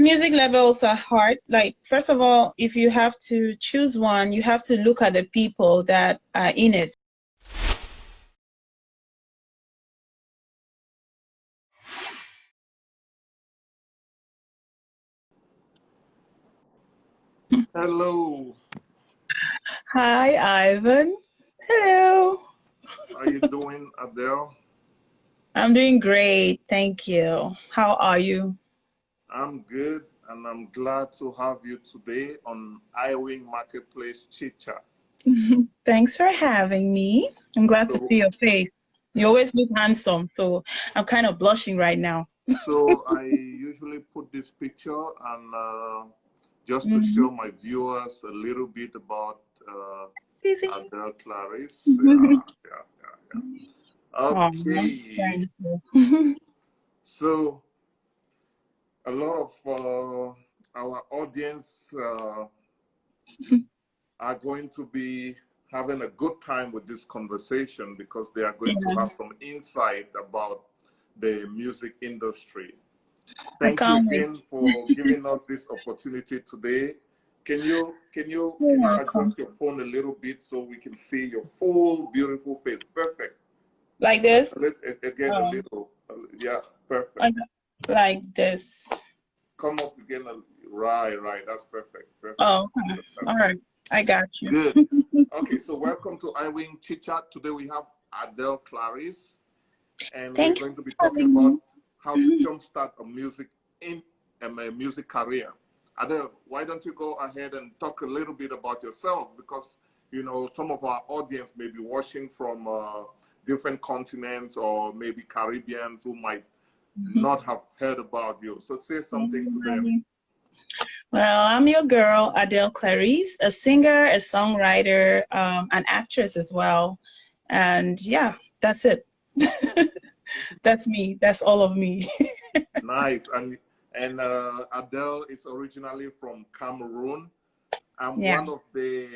music levels are hard. Like, first of all, if you have to choose one, you have to look at the people that are in it. Hello. Hi, Ivan. Hello. How are you doing, Adele? I'm doing great. Thank you. How are you? I'm good, and I'm glad to have you today on iWing Marketplace Chit Chat. Thanks for having me. I'm glad to see your face. You always look handsome, so I'm kind of blushing right now. So I usually put this picture and uh, just to Mhm. show my viewers a little bit about uh, Adele Clarice. Yeah, yeah, yeah, yeah. Okay. you. So a lot of uh, our audience uh, are going to be having a good time with this conversation because they are going to have some insight about the music industry. Thank you again for giving us this opportunity today. Can you can you can you adjust your phone a little bit so we can see your full beautiful face? Perfect. like this, A lit- a- Again, a Oh. little. Yeah, perfect. Like, this. Come up again. Right, right. That's perfect. Perfect. Oh, okay. All right. I got you. Good. Okay, so welcome to iWing Chit Chat. Today we have Adele Clarice, and Thank we're going to be talking about how to jumpstart a music in um, a music career. Adele, why don't you go ahead and talk a little bit about yourself? Because you know some of our audience may be watching from uh, different continents or maybe Caribbeans who might. Not have heard about you. So say something to them. Well, I'm your girl, Adele Clarice, a singer, a songwriter, um, an actress as well. And yeah, that's it. that's me. That's all of me. Nice. And and uh, Adele is originally from Cameroon. I'm Yeah. one of the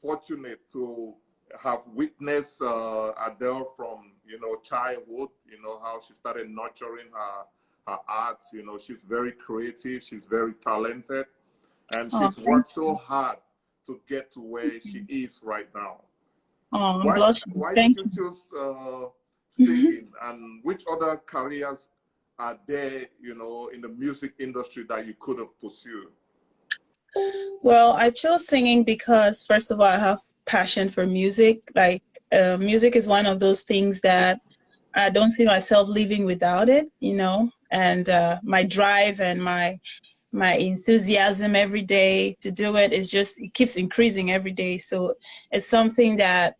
fortunate to have witnessed uh, Adele from you know childhood. You know how she started nurturing her her arts. You know she's very creative. She's very talented, and Oh, she's worked so hard to get to where she is right now. Oh, I'm Why, why Thank did you. you choose uh, singing, and which other careers are there, you know, in the music industry that you could have pursued? Well, I chose singing because, first of all, I have passion for music. Like, uh, music is one of those things that I don't see myself living without it, you know. And uh, my drive and my my enthusiasm every day to do it is just it keeps increasing every day. So it's something that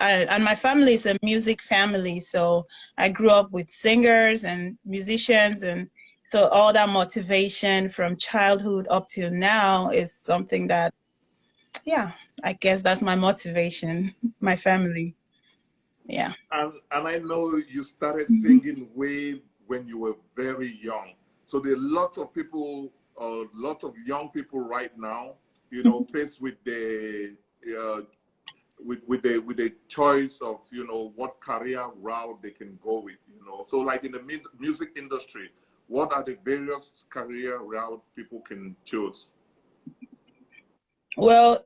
I, and my family is a music family. So I grew up with singers and musicians and so all that motivation from childhood up till now is something that yeah, I guess that's my motivation, my family. Yeah. And and I know you started Mhm. singing way when you were very young. So there are lots of people, a lot of young people right now, you know, faced with the uh, with with the with the choice of you know what career route they can go with. You know, so like in the music industry, what are the various career route people can choose? Well,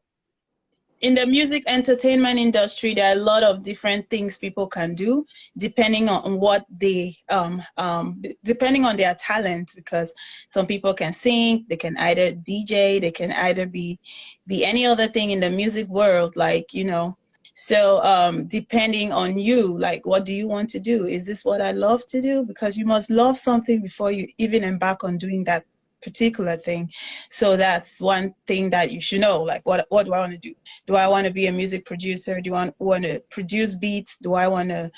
in the music entertainment industry, there are a lot of different things people can do depending on what they um um depending on their talent because some people can sing, they can either DJ, they can either be be any other thing in the music world, like you know. So um depending on you, like what do you want to do? Is this what I love to do? Because you must love something before you even embark on doing that particular thing. So that's one thing that you should know. Like, what what do I want to do? Do I want to be a music producer? Do I want to produce beats? Do I want to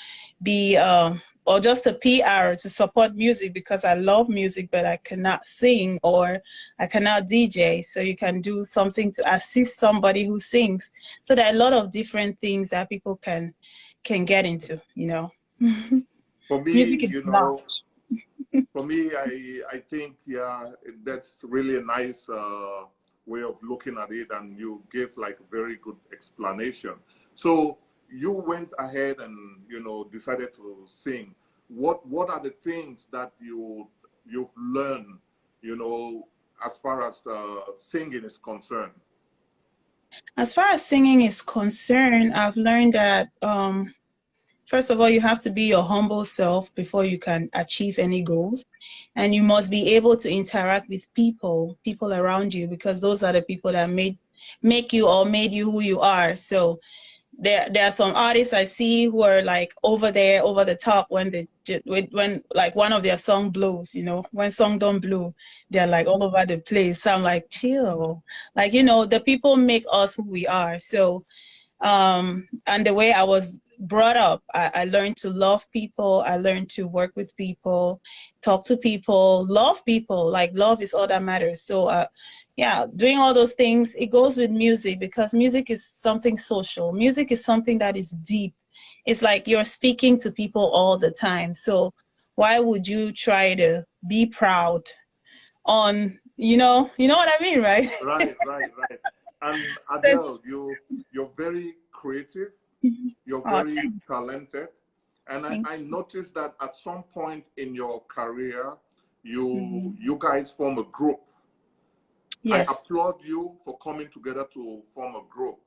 be um, or just a PR to support music because I love music, but I cannot sing or I cannot DJ. So you can do something to assist somebody who sings. So there are a lot of different things that people can can get into. You know, For me, music is you know, vast. For me, I I think yeah, that's really a nice uh, way of looking at it, and you gave like very good explanation. So you went ahead and you know decided to sing. What what are the things that you you've learned, you know, as far as uh, singing is concerned? As far as singing is concerned, I've learned that um, first of all, you have to be your humble self before you can achieve any goals. And you must be able to interact with people, people around you, because those are the people that made make you or made you who you are. So there there are some artists I see who are like over there, over the top when they when, like one of their song blows, you know, when song don't blow, they're like all over the place. So I'm like, chill. Like, you know, the people make us who we are. So um and the way I was brought up, I, I learned to love people, I learned to work with people, talk to people, love people. Like love is all that matters. So uh yeah, doing all those things, it goes with music because music is something social. Music is something that is deep. It's like you're speaking to people all the time. So why would you try to be proud on, you know, you know what I mean, right? Right, right, right. And Adele, you you're very creative, you're Oh, very thanks. talented. And I, I noticed that at some point in your career, you Mhm. you guys form a group. Yes. I applaud you for coming together to form a group.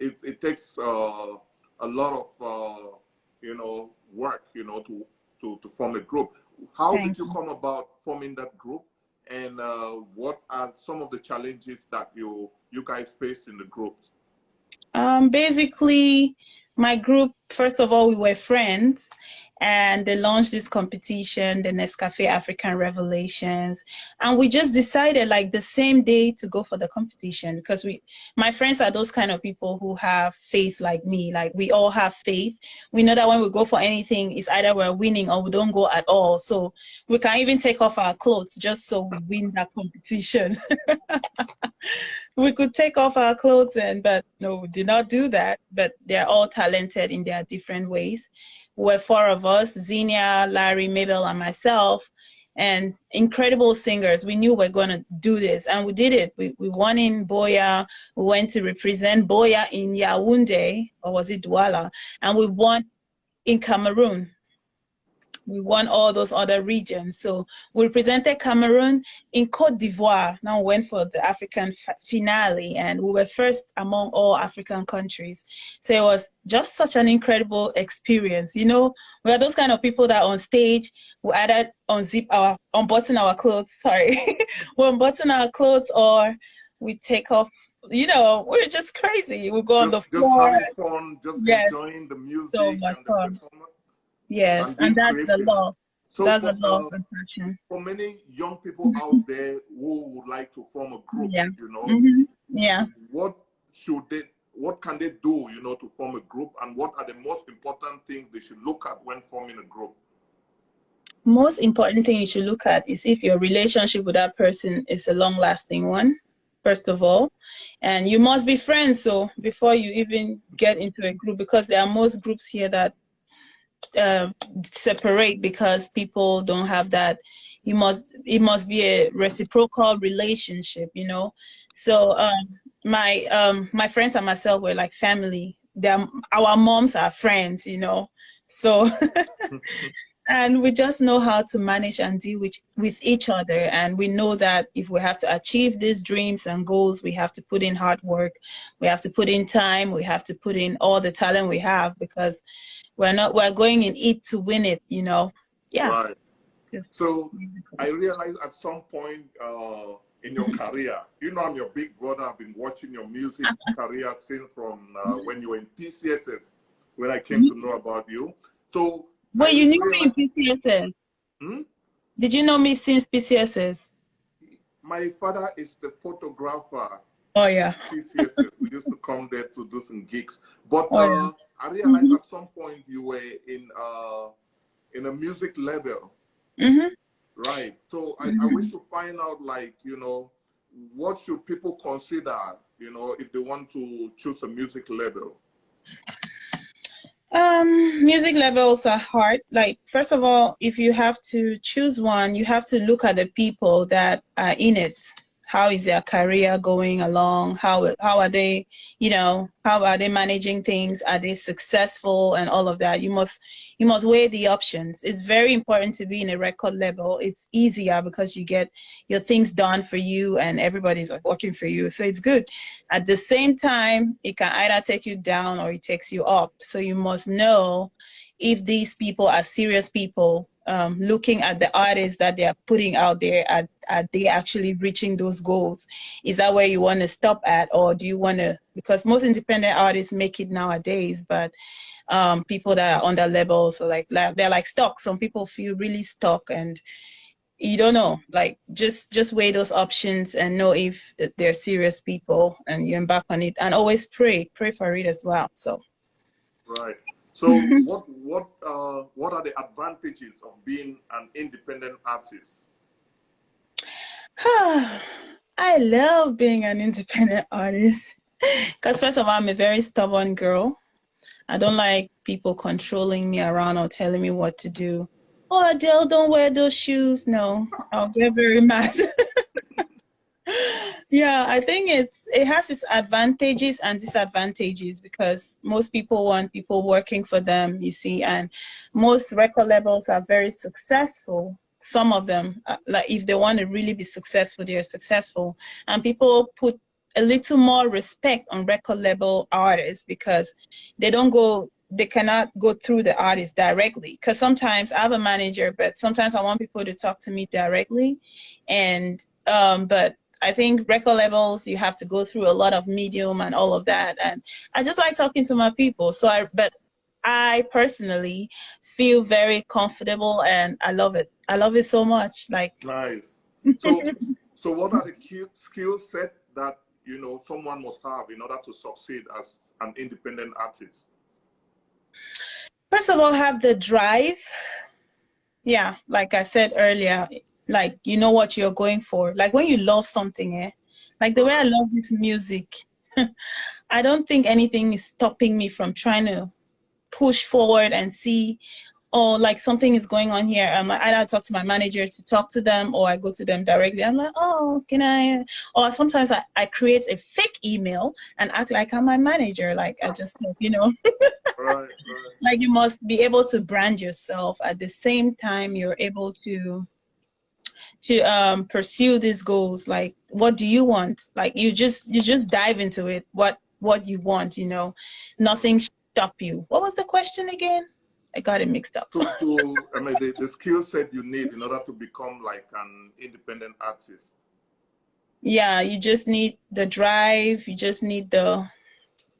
It, it takes uh, a lot of uh, you know work, you know, to to, to form a group. How did you you. come about forming that group, and uh, what are some of the challenges that you you guys faced in the groups? Um, basically, my group, first of all, we were friends and they launched this competition, the Nescafe African Revelations. And we just decided like the same day to go for the competition because we, my friends are those kind of people who have faith like me. Like we all have faith. We know that when we go for anything, it's either we're winning or we don't go at all. So we can even take off our clothes just so we win that competition. we could take off our clothes and but no we did not do that but they're all talented in their different ways we're four of us xenia larry mabel and myself and incredible singers. We knew we're going to do this and we did it. We, we won in Buea. We went to represent Buea in yaoundé or was it douala? And we won in cameroon we won all those other regions. So we represented Cameroon in Cote d'Ivoire. Now we went for the African finale, and we were first among all African countries. So it was just such an incredible experience. You know, we are those kind of people that on stage we either unzip our, unbutton our clothes. Sorry, we unbutton our clothes, or we take off. You know, we're just crazy. We go on the Just, just floor. having fun, just Yes. enjoying the music So and the fun. performance. Yes, and and that's a creative. love. So That's for, a love uh, and for many young people out there who would like to form a group, Yeah. you know, hmm Yeah. what should they what can they do you know to form a group and what are the most important things they should look at when forming a group most important thing you should look at is if your relationship with that person is a long lasting one first of all and you must be friends so before you even get into a group because there are most groups here that uh, separate because people don't have that. You must it must be a reciprocal relationship you know? So um my um my friends and myself were like family. They're, our moms are friends you know? So and we just know how to manage and deal with with each other. And we know that if we have to achieve these dreams and goals we have to put in hard work. We have to put in time. We have to put in all the talent we have because we're not we're going in it to win it you know yeah right Yeah. so i realized at some point uh in your career you know i'm your big brother i've been watching your music career since from uh, when you were in pcss when i came to know about you so Wait, you knew me in PCSS? Hmm? Did you know me since PCSS? my father is the photographer Oh yeah. PCSS. we used to come there to do some gigs. But Oh, yeah. I realized at some point you were in uh, in a music label, hmm right? So I, I wish to find out, like, you know, what should people consider, you know, if they want to choose a music label? Um, music levels are hard. Like, first of all, if you have to choose one, you have to look at the people that are in it. How is their career going along? How how are they you know how are they managing things? Are they successful and all of that? You must you must weigh the options. It's very important to be in a record level. It's easier because you get your things done for you and everybody's working for you. So it's good. At the same time it can either take you down or it takes you up. So you must know if these people are serious people um, looking at the artists that they are putting out there are, are they actually reaching those goals? Is that where you want to stop at or do you want to because most independent artists make it nowadays but um, people that are on that level so like, like they're like stuck. Some people feel really stuck and you don't know. Like just just weigh those options and know if they're serious people and you embark on it. And always pray pray for it as well so. Right so what what uh, what are the advantages of being an independent artist? I love being an independent artist because first of all, I'm a very stubborn girl. I don't like people controlling me around or telling me what to do. Oh, Adele, don't wear those shoes. No, I'll get very mad. Yeah, I think it's it has its advantages and disadvantages because most people want people working for them, you see, and most record labels are very successful. Some of them, uh, like if they want to really be successful, they're successful, and people put a little more respect on record label artists because they don't go they cannot go through the artist directly. Because sometimes i have a manager but sometimes i want people to talk to me directly. And um, but I think record labels you have to go through a lot of medium and all of that. And I just like talking to my people. So I but I personally feel very comfortable and I love it. I love it so much. Like nice. So so what are the key skill set that you know someone must have in order to succeed as an independent artist? First of all, have the drive. Yeah, like I said earlier, like you know what you're going for. Like when you love something eh like the way i love this music i don't think anything is stopping me from trying to push forward and see oh like something is going on here. Um, i either talk to my manager to talk to them or i go to them directly. I'm like oh can i? Or sometimes i, I create a fake email and act like i'm my manager. Like i just you know right, right. like you must be able to brand yourself. At the same time you're able to to um, pursue these goals? Like what do you want? Like you just you just dive into it. What what you want you know? Nothing stop you. What was the question again? I got it mixed up. To, to i mean the, the skill set you need in order to become like an independent artist. Yeah you just need the drive you just need the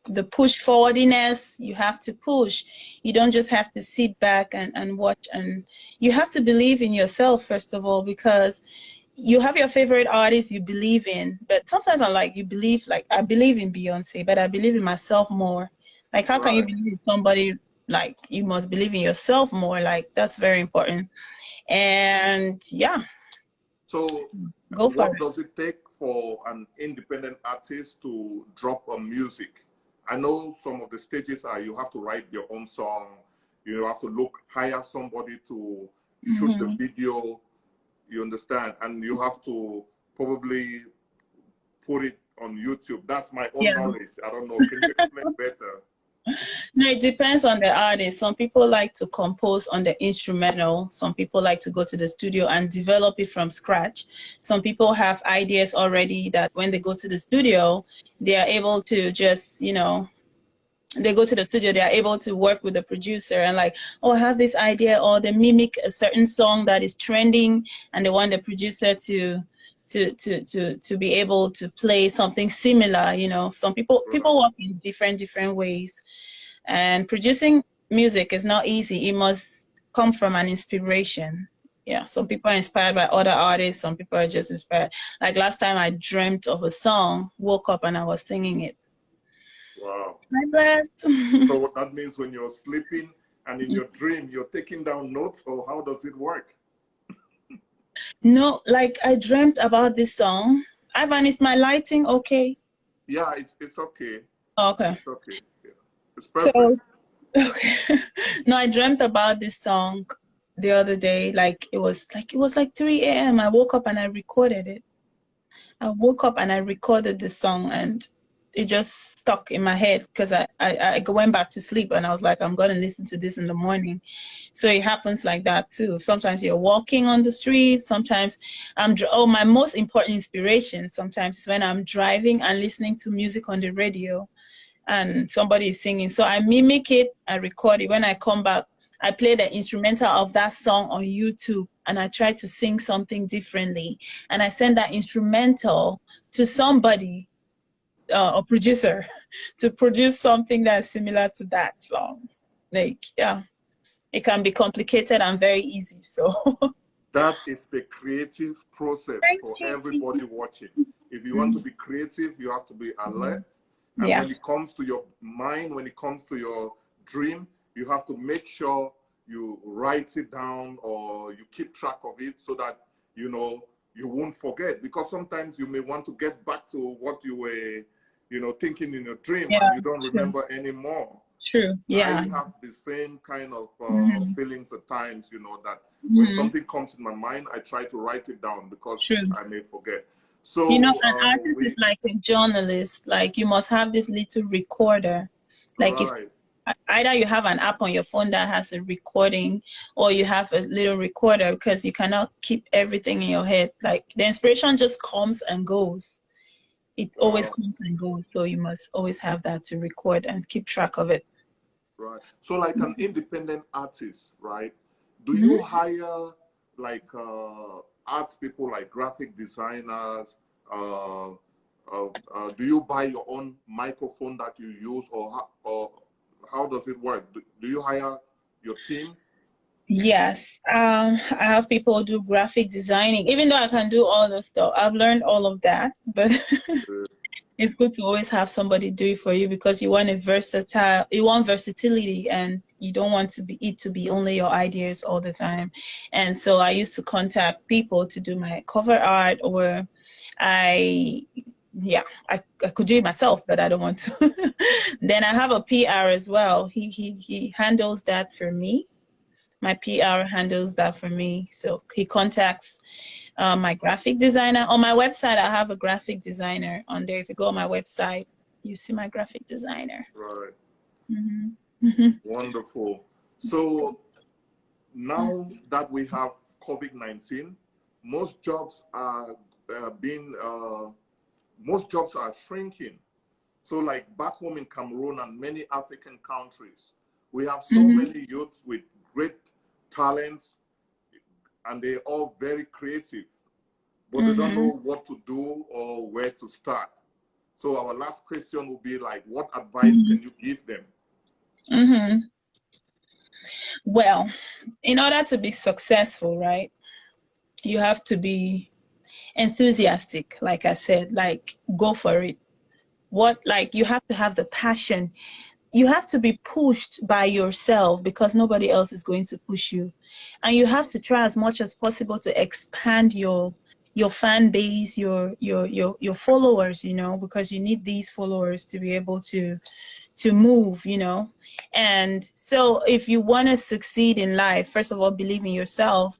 the push forwardiness you have to push. You don't just have to sit back and, and watch and you have to believe in yourself first of all because you have your favorite artist you believe in but sometimes i'm like you believe like i believe in beyonce but i believe in myself more. Like how right. can you believe in somebody like you must believe in yourself more? Like that's very important. And yeah. So Go what does it take for an independent artist to drop a music I know some of the stages are you have to write your own song, you have to look, hire somebody to shoot mm-hmm. the video, you understand, and you have to probably put it on YouTube. That's my own yeah. knowledge. I don't know. Can you explain better? No, it depends on the artist. Some people like to compose on the instrumental. Some people like to go to the studio and develop it from scratch. Some people have ideas already that when they go to the studio, they are able to just, you know, they go to the studio, they are able to work with the producer and like, oh, I have this idea, or they mimic a certain song that is trending and they want the producer to to to to to be able to play something similar you know? Some people mm. people work in different different ways. And producing music is not easy. It must come from an inspiration. Yeah some people are inspired by other artists. Some people are just inspired. Like last time i dreamt of a song woke up and i was singing it. Wow. My so what that means when you're sleeping and in your dream you're taking down notes or how does it work no, like I dreamt about this song. Ivan, is my lighting okay? Yeah, it's it's okay. Oh, okay. It's okay. Yeah. It's perfect. So, okay. no, I dreamt about this song the other day. Like it was like it was like 3 a.m. I woke up and I recorded it. I woke up and I recorded the song and it just stuck in my head because I, I, I went back to sleep and I was like, I'm going to listen to this in the morning. So it happens like that too. Sometimes you're walking on the street. Sometimes I'm, oh, my most important inspiration sometimes is when I'm driving and listening to music on the radio and somebody is singing. So I mimic it, I record it. When I come back, I play the instrumental of that song on YouTube and I try to sing something differently. And I send that instrumental to somebody uh, a producer to produce something that's similar to that song. Like, yeah, it can be complicated and very easy. So that is the creative process Thank for everybody watching. If you want to be creative, you have to be alert. And Yeah. when it comes to your mind, when it comes to your dream, you have to make sure you write it down or you keep track of it so that you know you won't forget. Because sometimes you may want to get back to what you were, you know, thinking in your dream Yeah, and you don't true. remember anymore. true. Yeah. I have the same kind of uh, Mhm. feelings at times, you know, that when Mhm. something comes in my mind, I try to write it down because True. I may forget. So, You know, an uh, artist we- is like a journalist. Like you must have this little recorder. Like if right. either you have an app on your phone that has a recording or you have a little recorder because you cannot keep everything in your head like the inspiration just comes and goes it always comes and goes so you must always have that to record and keep track of it Right. So, like an independent artist, right? Do Mm-hmm. you hire like uh, art people, like graphic designers? Uh, uh, uh, do you buy your own microphone that you use, or how, or how does it work? Do, do you hire your team? Yes um i have people do graphic designing. Even though i can do all the stuff i've learned all of that but it's good to always have somebody do it for you because you want a versatile you want versatility and you don't want to be it to be only your ideas all the time. And so i used to contact people to do my cover art or i yeah i, I could do it myself but i don't want to. Then i have a pr as well. He he he handles that for me my pr handles that for me so he contacts uh, my graphic designer. On my website, I have a graphic designer on there. If you go on my website, you see my graphic designer. Right. hmm hmm Wonderful. So now that we have COVID 19, most jobs are uh, being, uh, most jobs are shrinking. So, like back home in Cameroon and many African countries, we have so Mhm. many youths with great talents and they're all very creative, but they don't Mhm. know what to do or where to start. So, our last question will be like, what advice Mhm. can you give them? hmm Well, in order to be successful, right, you have to be enthusiastic, like I said, like go for it. What, like, you have to have the passion. You have to be pushed by yourself because nobody else is going to push you. And you have to try as much as possible to expand your your fan base, your your your your followers, you know, because you need these followers to be able to to move, you know. And so if you want to succeed in life, first of all, believe in yourself.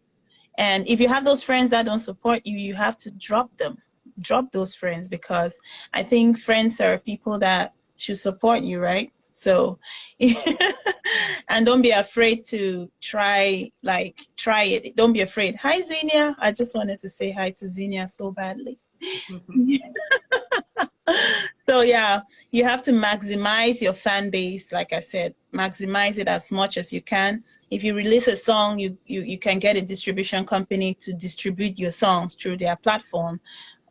And if you have those friends that don't support you, you have to drop them. Drop those friends because I think friends are people that should support you, right? So, and don't be afraid to try, like, try it. Don't be afraid. Hi, Xenia. I just wanted to say hi to Xenia so badly. so yeah you have to maximize your fan base like i said maximize it as much as you can if you release a song you you, you can get a distribution company to distribute your songs through their platform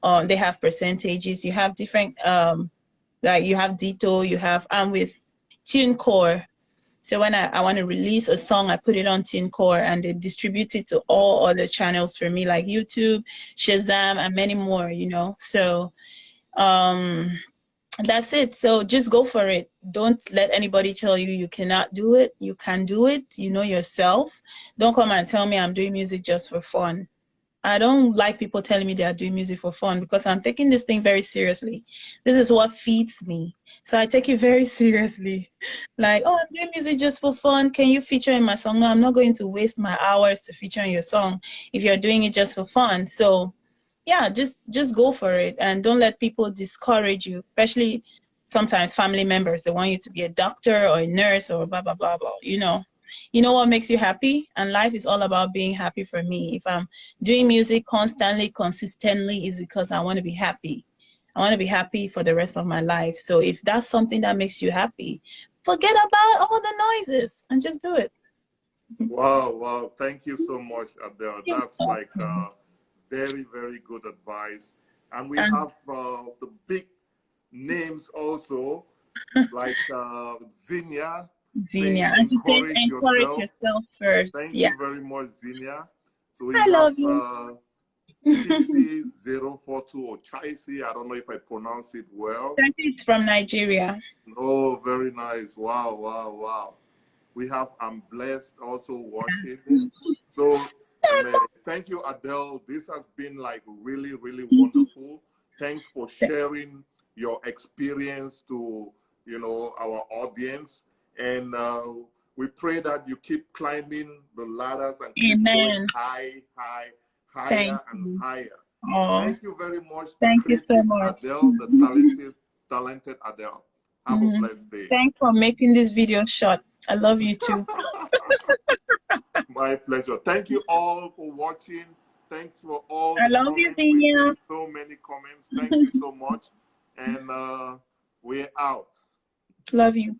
um, they have percentages you have different um like you have Ditto you have i'm with tunecore so when I, I want to release a song, I put it on TuneCore and they distribute it to all other channels for me, like YouTube, Shazam, and many more, you know. So um that's it. So just go for it. Don't let anybody tell you you cannot do it. You can do it. You know yourself. Don't come and tell me i'm doing music just for fun i don't like people telling me they are doing music for fun because i'm taking this thing very seriously. This is what feeds me. So i take it very seriously. Like oh i'm doing music just for fun. Can you feature in my song? No i'm not going to waste my hours to feature in your song if you're doing it just for fun. So yeah, just just go for it and don't let people discourage you, especially sometimes family members. They want you to be a doctor or a nurse or blah blah blah blah. You know, you know what makes you happy, and life is all about being happy. For me, if I'm doing music constantly, consistently, is because I want to be happy. I want to be happy for the rest of my life. So if that's something that makes you happy, forget about all the noises and just do it. Wow, wow. Thank you so much, Adele. That's like uh, very, very good advice. And we have uh, the big names also, like uh, Zinnia. Zinnia, Saying and to say encourage encourage yourself. yourself first. Thank yeah. you very much, Zinnia. So I have love you. uh, TC042 or Chaisi. I don't know if I pronounce it well. It's from Nigeria. Oh, very nice. Wow, wow, wow. We have I'm blessed also watching. So um, thank you, Adele. This has been like really, really wonderful. Thanks for sharing your experience to you know our audience. And uh, we pray that you keep climbing the ladders and keep Amen. going high, high, higher Thank and you. higher. Oh, Thank you very much. Thank you so much. Adele, the talented, talented Adele. Have Mhm. a blessed day. thanks for making this video short. I love you too. My pleasure. Thank you all for watching. Thanks for all. I love you, comments. We Zinnia. see So many comments. Thank you so much. And uh, we're out. Love you.